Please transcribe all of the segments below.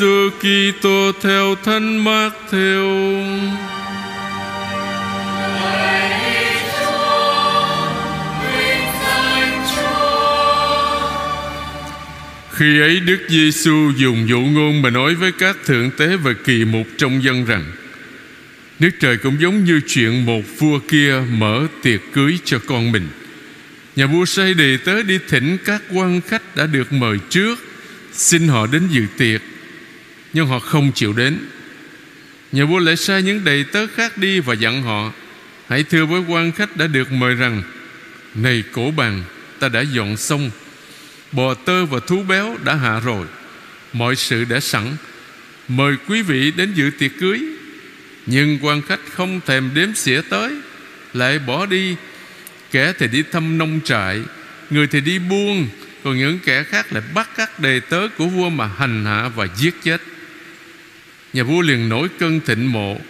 Giêsu Kitô theo thân Mát theo. Khi ấy Đức Giêsu dùng dụ ngôn mà nói với các thượng tế và kỳ mục trong dân rằng, Nước trời cũng giống như chuyện một vua kia mở tiệc cưới cho con mình. Nhà vua sai đề tớ đi thỉnh các quan khách đã được mời trước, Xin họ đến dự tiệc. Nhưng họ không chịu đến. Nhà vua lại sai những đầy tớ khác đi và dặn họ, Hãy thưa với quan khách đã được mời rằng, Này cổ bàn, ta đã dọn xong, Bò tơ và thú béo đã hạ rồi, Mọi sự đã sẵn, Mời quý vị đến dự tiệc cưới. Nhưng quan khách không thèm đếm xỉa tới, Lại bỏ đi. Kẻ thì đi thăm nông trại, Người thì đi buôn, Còn những kẻ khác lại bắt các đề tớ của vua Mà hành hạ và giết chết. Nhà vua liền nổi cơn thịnh mộ.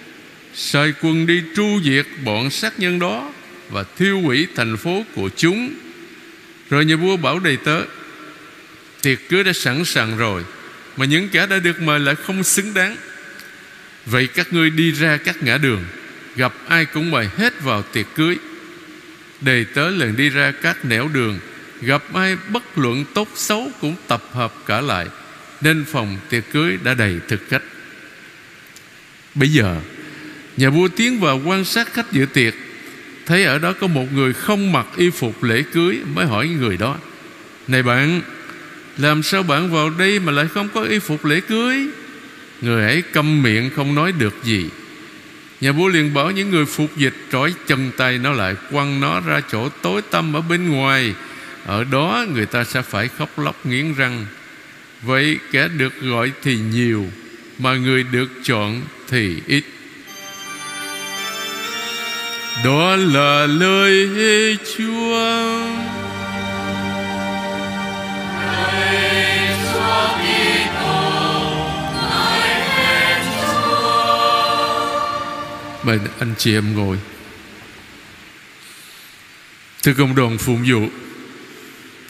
Sai quân đi tru diệt bọn sát nhân đó Và thiêu hủy thành phố của chúng. Rồi nhà vua bảo đầy tớ, Tiệc cưới đã sẵn sàng rồi, Mà những kẻ đã được mời lại không xứng đáng. Vậy các ngươi đi ra các ngã đường, Gặp ai cũng mời hết vào tiệc cưới. Đề tớ lần đi ra các nẻo đường, Gặp ai bất luận tốt xấu Cũng tập hợp cả lại, Nên phòng tiệc cưới đã đầy thực khách. Bây giờ, Nhà vua tiến vào quan sát khách dự tiệc. Thấy ở đó có một người không mặc y phục lễ cưới Mới hỏi người đó, Này bạn, Làm sao bạn vào đây mà lại không có y phục lễ cưới? Người ấy câm miệng không nói được gì. Nhà vua liền bảo những người phục dịch Trói chân tay nó lại, Quăng nó ra chỗ tối tăm ở bên ngoài. Ở đó người ta sẽ phải khóc lóc nghiến răng. Vậy kẻ được gọi thì nhiều mà người được chọn thì ít. Đó là lời Chúa. Mời anh chị em ngồi. Thưa công đoàn phụng vụ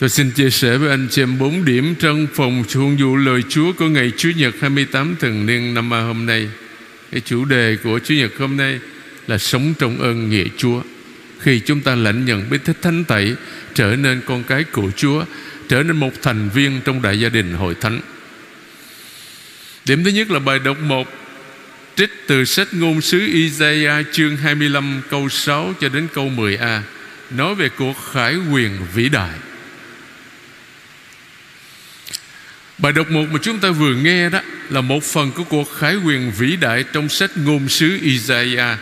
Tôi xin chia sẻ với anh chị em bốn điểm trong phòng phụng vụ lời Chúa của ngày Chủ nhật 28 thường niên năm A hôm nay. Cái chủ đề của Chủ nhật hôm nay là sống trong ơn nghĩa Chúa. Khi chúng ta lãnh nhận bí thích thánh tẩy trở nên con cái của Chúa, trở nên một thành viên trong đại gia đình hội thánh. Điểm thứ nhất là bài đọc 1 Trích từ sách ngôn sứ Isaiah chương 25 câu 6 cho đến câu 10a Nói về cuộc khải quyền vĩ đại Bài đọc một mà chúng ta vừa nghe đó Là một phần của cuộc khải quyền vĩ đại Trong sách ngôn sứ Isaiah,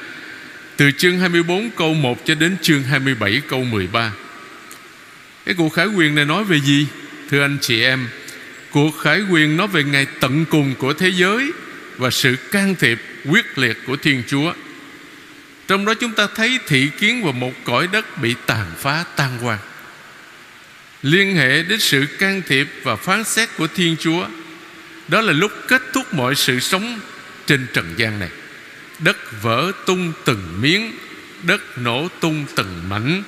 Từ chương 24 câu 1 cho đến chương 27 câu 13 Cái cuộc khải quyền này nói về gì? Thưa anh chị em? Cuộc khải quyền nói về ngày tận cùng của thế giới Và sự can thiệp quyết liệt của Thiên Chúa. Trong đó chúng ta thấy thị kiến và một cõi đất bị tàn phá tan hoang liên hệ đến sự can thiệp và phán xét của Thiên Chúa. Đó là lúc kết thúc mọi sự sống trên trần gian này. Đất vỡ tung từng miếng, đất nổ tung từng mảnh.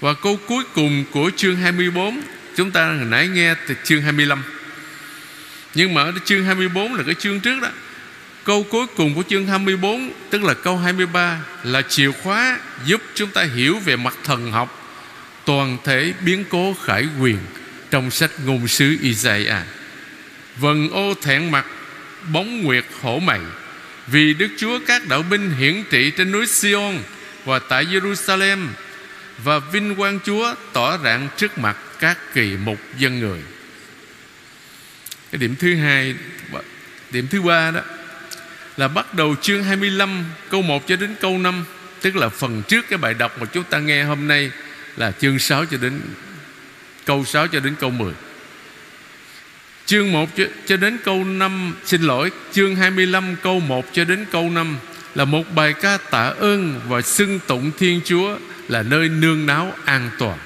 Và câu cuối cùng của chương 24 chúng ta hồi nãy nghe từ chương 25 nhưng mà ở chương 24 là cái chương trước đó. Câu cuối cùng của chương 24 Tức là câu 23 Là chìa khóa giúp chúng ta hiểu về mặt thần học toàn thể biến cố khải quyền trong sách ngôn sứ Isaiah. Vần ô thẹn mặt bóng nguyệt hổ mày vì Đức Chúa các đạo binh hiển trị trên núi Sion và tại Jerusalem và vinh quang Chúa tỏ rạng trước mặt các kỳ mục dân người. Cái điểm thứ hai, điểm thứ ba đó là bắt đầu chương 25 câu 1 cho đến câu 5 tức là phần trước cái bài đọc mà chúng ta nghe hôm nay là chương 6 cho đến câu 6 cho đến câu 10 Chương 1 cho, cho đến câu 5 Xin lỗi Chương 25 câu 1 cho đến câu 5 Là một bài ca tạ ơn Và xưng tụng Thiên Chúa Là nơi nương náo an toàn.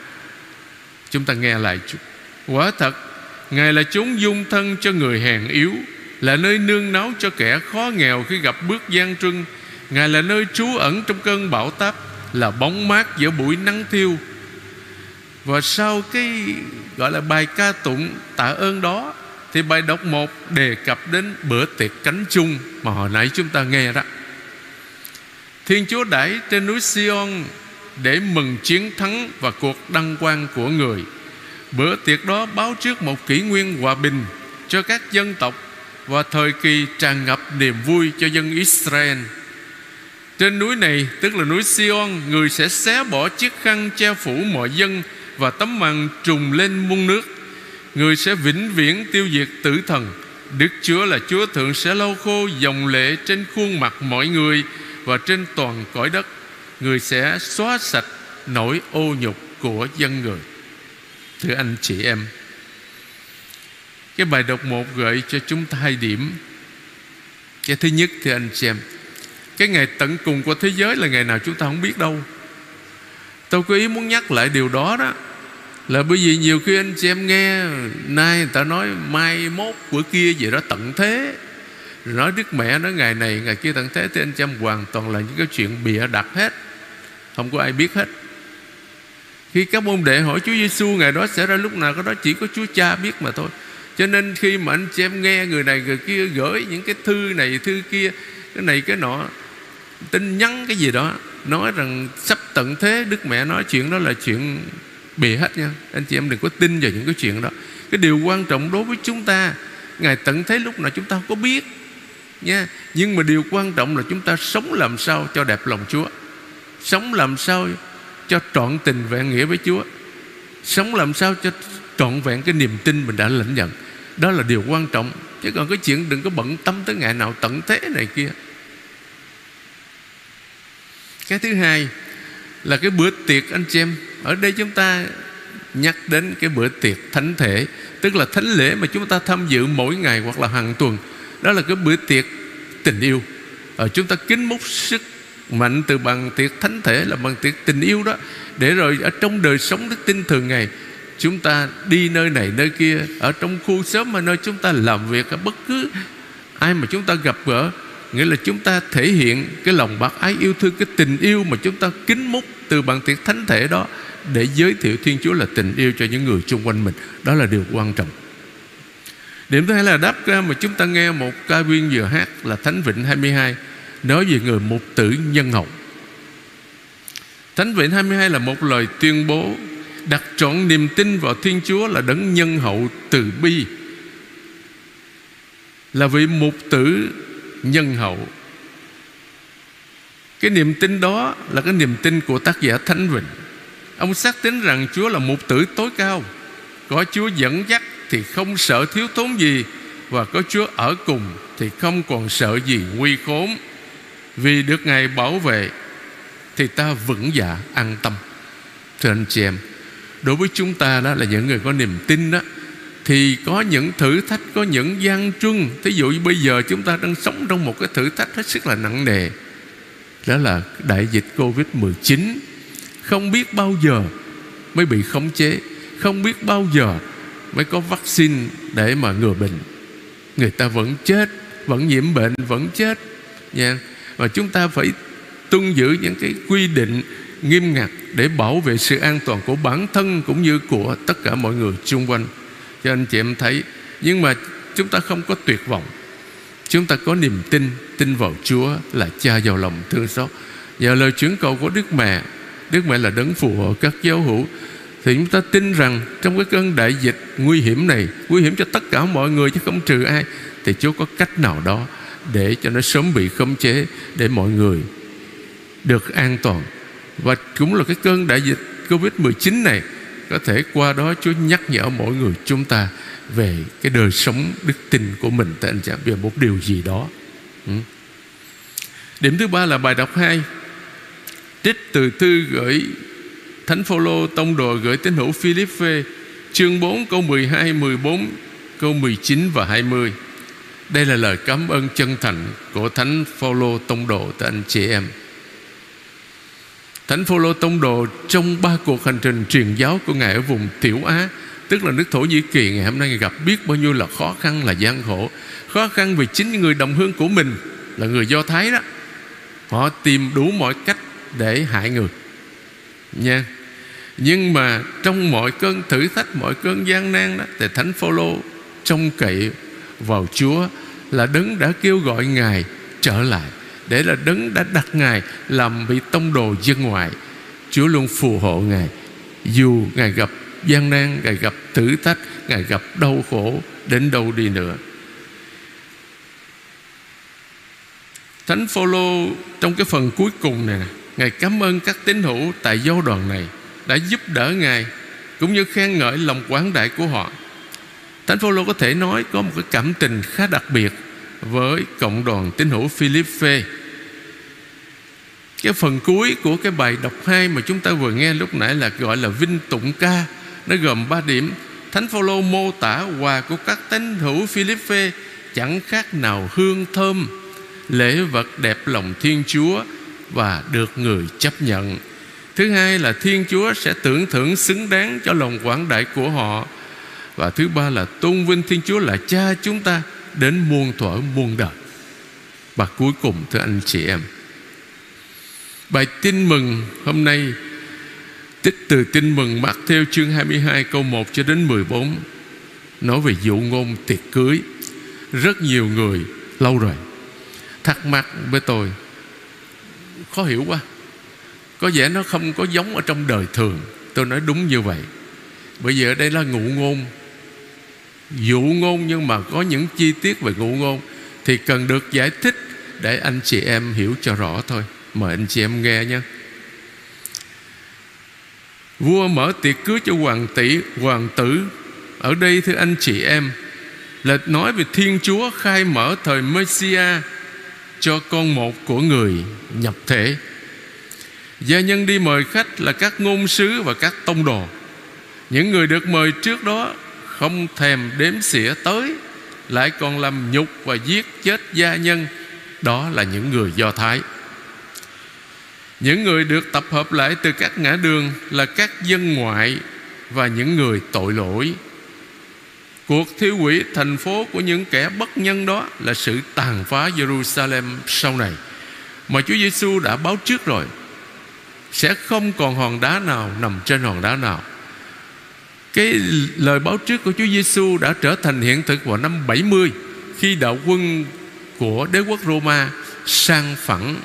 Chúng ta nghe lại chút Quả thật Ngài là chốn dung thân cho người hèn yếu Là nơi nương náu cho kẻ khó nghèo Khi gặp bước gian trưng Ngài là nơi trú ẩn trong cơn bão táp Là bóng mát giữa buổi nắng thiêu và sau cái, gọi là, bài ca tụng tạ ơn đó, Thì bài đọc một đề cập đến bữa tiệc cánh chung Mà hồi nãy chúng ta nghe đó. Thiên Chúa đãi trên núi Sion Để mừng chiến thắng và cuộc đăng quang của người. Bữa tiệc đó báo trước một kỷ nguyên hòa bình Cho các dân tộc Và thời kỳ tràn ngập niềm vui cho dân Israel. Trên núi này, tức là núi Sion, Người sẽ xé bỏ chiếc khăn che phủ mọi dân và tấm màn trùng lên muôn nước. Người sẽ vĩnh viễn tiêu diệt tử thần. Đức Chúa là Chúa Thượng sẽ lau khô dòng lệ trên khuôn mặt mọi người Và trên toàn cõi đất. Người sẽ xóa sạch nỗi ô nhục của dân người. Thưa anh chị em, Cái bài đọc một gợi cho chúng ta hai điểm. Cái thứ nhất thì anh chị em, Cái ngày tận cùng của thế giới là ngày nào chúng ta không biết đâu. Tôi có ý muốn nhắc lại điều đó đó. Là bởi vì nhiều khi anh chị em nghe, nay người ta nói mai mốt của kia gì đó tận thế. Rồi nói đức mẹ nói ngày này, ngày kia tận thế, thì anh chị em hoàn toàn là những cái chuyện bịa đặt hết. Không có ai biết hết. Khi các môn đệ hỏi Chúa Giêsu ngày đó sẽ ra lúc nào, cái đó chỉ có Chúa Cha biết mà thôi. Cho nên khi mà anh chị em nghe người này, người kia gửi những cái thư này, thư kia, cái này, cái nọ, tin nhắn cái gì đó nói rằng sắp tận thế, đức mẹ nói chuyện đó là chuyện bịa hết nha. Anh chị em đừng có tin vào những cái chuyện đó. Cái điều quan trọng đối với chúng ta, ngài tận thế lúc nào chúng ta không có biết nha. Nhưng mà điều quan trọng là chúng ta sống làm sao cho đẹp lòng Chúa. Sống làm sao cho trọn tình vẹn nghĩa với Chúa. Sống làm sao cho trọn vẹn cái niềm tin mình đã lãnh nhận. Đó là điều quan trọng. Chứ còn cái chuyện đừng có bận tâm tới ngày nào tận thế này kia cái thứ hai là cái bữa tiệc, anh chị em, ở đây chúng ta nhắc đến cái bữa tiệc thánh thể, tức là thánh lễ mà chúng ta tham dự mỗi ngày hoặc là hàng tuần. Đó là cái bữa tiệc tình yêu. Ở chúng ta kính múc sức mạnh từ bằng tiệc thánh thể là bằng tiệc tình yêu đó, để rồi ở trong đời sống đức tin thường ngày, chúng ta đi nơi này nơi kia, ở trong khu xóm mà nơi chúng ta làm việc, ở bất cứ ai mà chúng ta gặp gỡ nghĩa là chúng ta thể hiện cái lòng bác ái yêu thương, cái tình yêu mà chúng ta kính múc từ bản tiệc thánh thể đó để giới thiệu Thiên Chúa là tình yêu cho những người xung quanh mình. Đó là điều quan trọng. Điểm thứ hai là đáp ra mà chúng ta nghe một ca viên vừa hát là Thánh Vịnh 22 nói về người mục tử nhân hậu. Thánh Vịnh 22 là một lời tuyên bố đặt trọn niềm tin vào Thiên Chúa là đấng nhân hậu từ bi. Là vị mục tử nhân hậu. Cái niềm tin đó là cái niềm tin của tác giả Thánh Vịnh Ông xác tín rằng Chúa là một tử tối cao. Có Chúa dẫn dắt thì không sợ thiếu thốn gì, Và có Chúa ở cùng thì không còn sợ gì nguy khốn. Vì được Ngài bảo vệ Thì ta vững dạ an tâm. Thưa anh chị em, Đối với chúng ta đó là những người có niềm tin đó thì có những thử thách, Có những gian truân. Thí dụ như bây giờ chúng ta đang sống trong một cái thử thách Hết sức là nặng nề. Đó là đại dịch Covid-19 không biết bao giờ mới bị khống chế. Không biết bao giờ mới có vaccine để mà ngừa bệnh. Người ta vẫn chết, vẫn nhiễm bệnh, vẫn chết, nha. Và chúng ta phải tuân giữ những cái quy định nghiêm ngặt để bảo vệ sự an toàn của bản thân cũng như của tất cả mọi người xung quanh cho anh chị em thấy. Nhưng mà chúng ta không có tuyệt vọng. Chúng ta có niềm tin tin vào Chúa là cha giàu lòng thương xót. Nhờ lời chuyển cầu của Đức Mẹ Đức Mẹ là đấng phù hộ các giáo hữu, Thì chúng ta tin rằng Trong cái cơn đại dịch nguy hiểm này, Nguy hiểm cho tất cả mọi người chứ không trừ ai, Thì Chúa có cách nào đó Để cho nó sớm bị khống chế, Để mọi người được an toàn. Và cũng là cái cơn đại dịch Covid-19 này có thể qua đó Chúa nhắc nhở mỗi người chúng ta Về cái đời sống đức tin của mình Tại anh chị về một điều gì đó. Ừ. Điểm thứ ba là bài đọc 2 trích từ thư gửi Thánh Phaolô tông đồ gửi tín hữu Philippe chương 4 câu 12, 14, câu 19 và 20. Đây là lời cảm ơn chân thành của Thánh Phaolô tông đồ tại anh chị em. Thánh Phaolô tông đồ trong ba cuộc hành trình truyền giáo của ngài ở vùng Tiểu Á, tức là nước Thổ Nhĩ Kỳ ngày hôm nay ngài gặp biết bao nhiêu là khó khăn là gian khổ, khó khăn vì chính người đồng hương của mình là người Do Thái đó. Họ tìm đủ mọi cách để hại người. Nha. Nhưng mà trong mọi cơn thử thách mọi cơn gian nan đó thì thánh phaolô trông cậy vào Chúa là đấng đã kêu gọi Ngài trở lại để là đấng đã đặt Ngài làm bị tông đồ dân ngoại. Chúa luôn phù hộ Ngài. Dù Ngài gặp gian nan, Ngài gặp thử thách, Ngài gặp đau khổ, đến đâu đi nữa. Thánh Phaolô trong cái phần cuối cùng này Ngài cảm ơn các tín hữu tại giáo đoàn này đã giúp đỡ Ngài cũng như khen ngợi lòng quảng đại của họ. Thánh Phaolô có thể nói có một cái cảm tình khá đặc biệt với cộng đoàn tín hữu Philippe. Cái phần cuối của cái bài đọc 2 mà chúng ta vừa nghe lúc nãy là gọi là vinh tụng ca. Nó gồm 3 điểm. Thánh Phaolô mô tả quà của các tín hữu Philippe chẳng khác nào hương thơm, lễ vật đẹp lòng Thiên Chúa và được người chấp nhận. Thứ hai là Thiên Chúa sẽ tưởng thưởng xứng đáng cho lòng quảng đại của họ. Và thứ ba là tôn vinh Thiên Chúa là cha chúng ta đến muôn thuở muôn đời. Và cuối cùng, thưa anh chị em, Bài tin mừng hôm nay, Tích từ tin mừng mặc theo chương 22 câu 1 cho đến 14 Nói về dụ ngôn tiệc cưới Rất nhiều người, lâu rồi, Thắc mắc với tôi, Khó hiểu quá, Có vẻ nó không có giống ở trong đời thường Tôi nói, đúng như vậy, bởi vì ở đây là ngụ ngôn Dụ ngôn nhưng mà có những chi tiết về ngụ ngôn Thì cần được giải thích Để anh chị em hiểu cho rõ thôi. Mời anh chị em nghe nhé. Vua mở tiệc cưới cho hoàng tỷ, Hoàng tử. Ở đây, thưa anh chị em Là nói về Thiên Chúa khai mở thời Messiah Cho con một của người nhập thể. Gia nhân đi mời khách là các ngôn sứ và các tông đồ. Những người được mời trước đó không thèm đếm xỉa tới, Lại còn làm nhục và giết chết gia nhân Đó là những người Do Thái những người được tập hợp lại từ các ngã đường là các dân ngoại và những người tội lỗi. Cuộc thiêu hủy thành phố của những kẻ bất nhân đó là sự tàn phá Jerusalem sau này, mà Chúa Giêsu đã báo trước rồi. Sẽ không còn hòn đá nào nằm trên hòn đá nào. Cái lời báo trước của Chúa Giêsu đã trở thành hiện thực vào năm 70 khi đạo quân của đế quốc Roma sang phẳng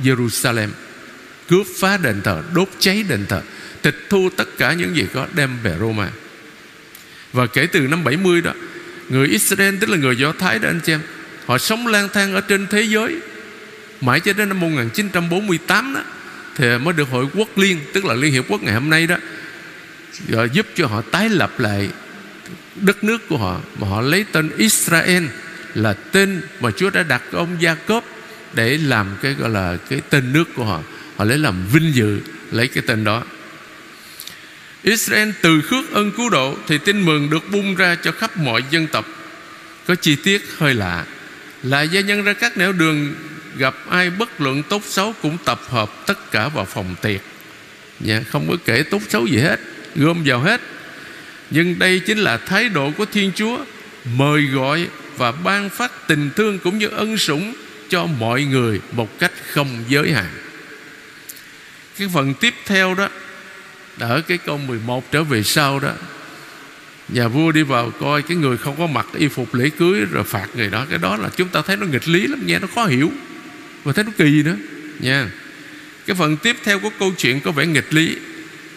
Jerusalem, cướp phá đền thờ, đốt cháy đền thờ, tịch thu tất cả những gì có đem về Roma. Và kể từ năm 70 đó, người Israel, tức là người Do Thái đó anh chị em, họ sống lang thang ở trên thế giới. Mãi cho đến năm 1948 đó, thì mới được hội quốc liên, tức là Liên Hiệp Quốc ngày hôm nay đó rồi giúp cho họ tái lập lại đất nước của họ. Mà họ lấy tên Israel là tên mà Chúa đã đặt ông Gia Cốp để làm cái gọi là cái tên nước của họ. Họ lấy làm vinh dự lấy cái tên đó. Israel từ khước ân cứu độ thì tin mừng được bung ra cho khắp mọi dân tộc. Có chi tiết hơi lạ. Là gia nhân ra các nẻo đường gặp ai bất luận tốt xấu cũng tập hợp tất cả vào phòng tiệc. Nha không có kể tốt xấu gì hết gom vào hết. Nhưng đây chính là thái độ của thiên chúa, mời gọi và ban phát tình thương cũng như ân sủng cho mọi người một cách không giới hạn. Cái phần tiếp theo đó ở cái câu 11 trở về sau đó, Nhà vua đi vào coi cái người không có mặc y phục lễ cưới Rồi phạt người đó. Cái đó là chúng ta thấy nó nghịch lý lắm Nghe nó khó hiểu Và thấy nó kỳ nữa nha. Cái phần tiếp theo của câu chuyện có vẻ nghịch lý.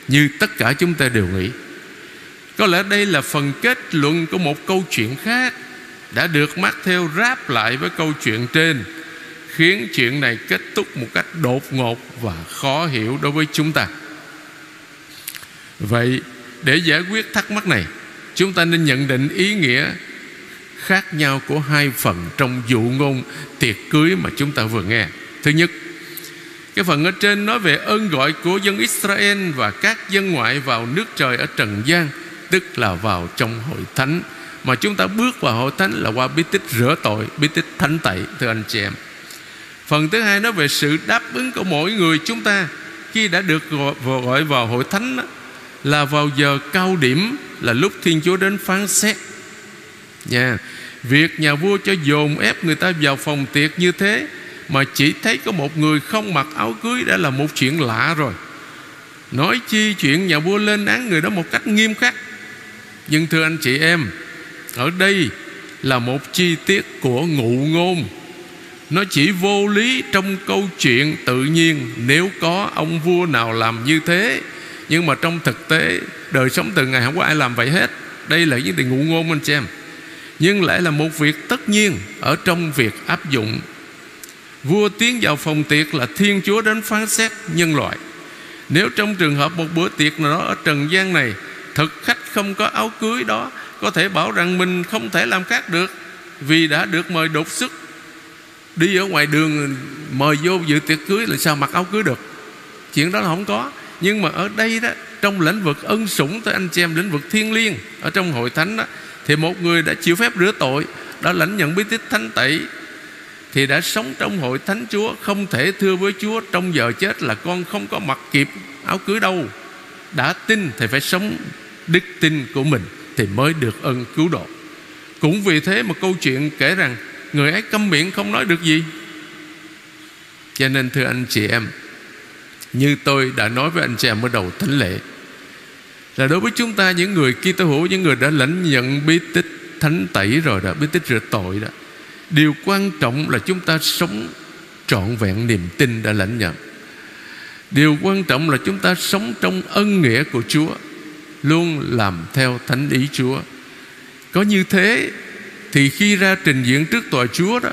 Như tất cả chúng ta đều nghĩ. Có lẽ đây là phần kết luận của một câu chuyện khác Đã được mắc theo ráp lại với câu chuyện trên, khiến chuyện này kết thúc một cách đột ngột và khó hiểu đối với chúng ta. Vậy, để giải quyết thắc mắc này, chúng ta nên nhận định ý nghĩa khác nhau của hai phần trong dụ ngôn tiệc cưới mà chúng ta vừa nghe. Thứ nhất cái phần ở trên nói về ơn gọi của dân Israel và các dân ngoại vào nước trời ở Trần gian, tức là vào trong hội thánh. Mà chúng ta bước vào hội thánh là qua bí tích rửa tội, bí tích thánh tẩy, thưa anh chị em. Phần thứ hai nói về sự đáp ứng của mỗi người chúng ta Khi đã được gọi vào hội thánh Là vào giờ cao điểm, Là lúc Thiên Chúa đến phán xét. Nha, Việc nhà vua cho dồn ép người ta vào phòng tiệc như thế mà chỉ thấy có một người không mặc áo cưới Đã là một chuyện lạ rồi. Nói chi chuyện nhà vua lên án người đó một cách nghiêm khắc. Nhưng thưa anh chị em, ở đây là một chi tiết của ngụ ngôn. Nó chỉ vô lý trong câu chuyện tự nhiên, nếu có ông vua nào làm như thế. Nhưng mà trong thực tế, đời sống từng ngày không có ai làm vậy hết? Đây là những điều ngụ ngôn anh chị em. Nhưng lại là một việc tất nhiên ở trong việc áp dụng vua tiến vào phòng tiệc là thiên chúa đến phán xét nhân loại. Nếu trong trường hợp một bữa tiệc nào đó ở trần gian này, thực khách không có áo cưới đó, có thể bảo rằng mình không thể làm khác được vì đã được mời đột xuất. Đi ở ngoài đường, mời vô dự tiệc cưới là sao mặc áo cưới được? Chuyện đó là không có. Nhưng mà ở đây đó, trong lĩnh vực ân sủng tới anh chị em lĩnh vực thiên liêng, ở trong hội thánh đó, thì một người đã chịu phép rửa tội đã lãnh nhận bí tích thánh tẩy thì đã sống trong hội thánh Chúa, không thể thưa với Chúa. Trong giờ chết là con không có mặc kịp áo cưới đâu. Đã tin thì phải sống đức tin của mình thì mới được ân cứu độ. Cũng vì thế mà câu chuyện kể rằng người ấy câm miệng không nói được gì. Cho nên thưa anh chị em, như tôi đã nói với anh chị em ở đầu thánh lễ, là đối với chúng ta những người Kitô hữu, những người đã lãnh nhận bí tích thánh tẩy rồi đó, bí tích rửa tội đó điều quan trọng là chúng ta sống trọn vẹn niềm tin đã lãnh nhận điều quan trọng là chúng ta sống trong ân nghĩa của Chúa, luôn làm theo thánh ý Chúa có như thế thì khi ra trình diện trước tòa Chúa đó,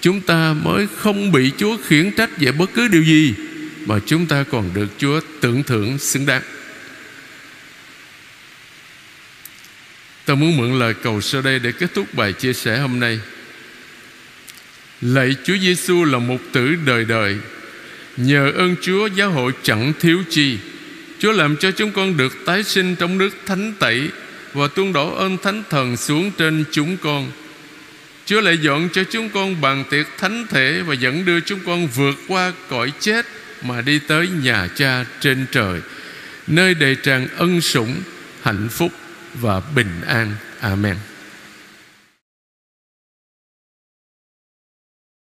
chúng ta mới không bị Chúa khiển trách về bất cứ điều gì mà chúng ta còn được Chúa tưởng thưởng xứng đáng. Tôi muốn mượn lời cầu sau đây để kết thúc bài chia sẻ hôm nay. Lạy Chúa Giêsu là một tử đời đời Nhờ ơn Chúa giáo hội chẳng thiếu chi Chúa làm cho chúng con được tái sinh trong nước thánh tẩy Và tuôn đổ ơn thánh thần xuống trên chúng con Chúa lại dọn cho chúng con bàn tiệc thánh thể Và dẫn đưa chúng con vượt qua cõi chết Mà đi tới nhà cha trên trời Nơi đầy tràn ân sủng, hạnh phúc và bình an. Amen.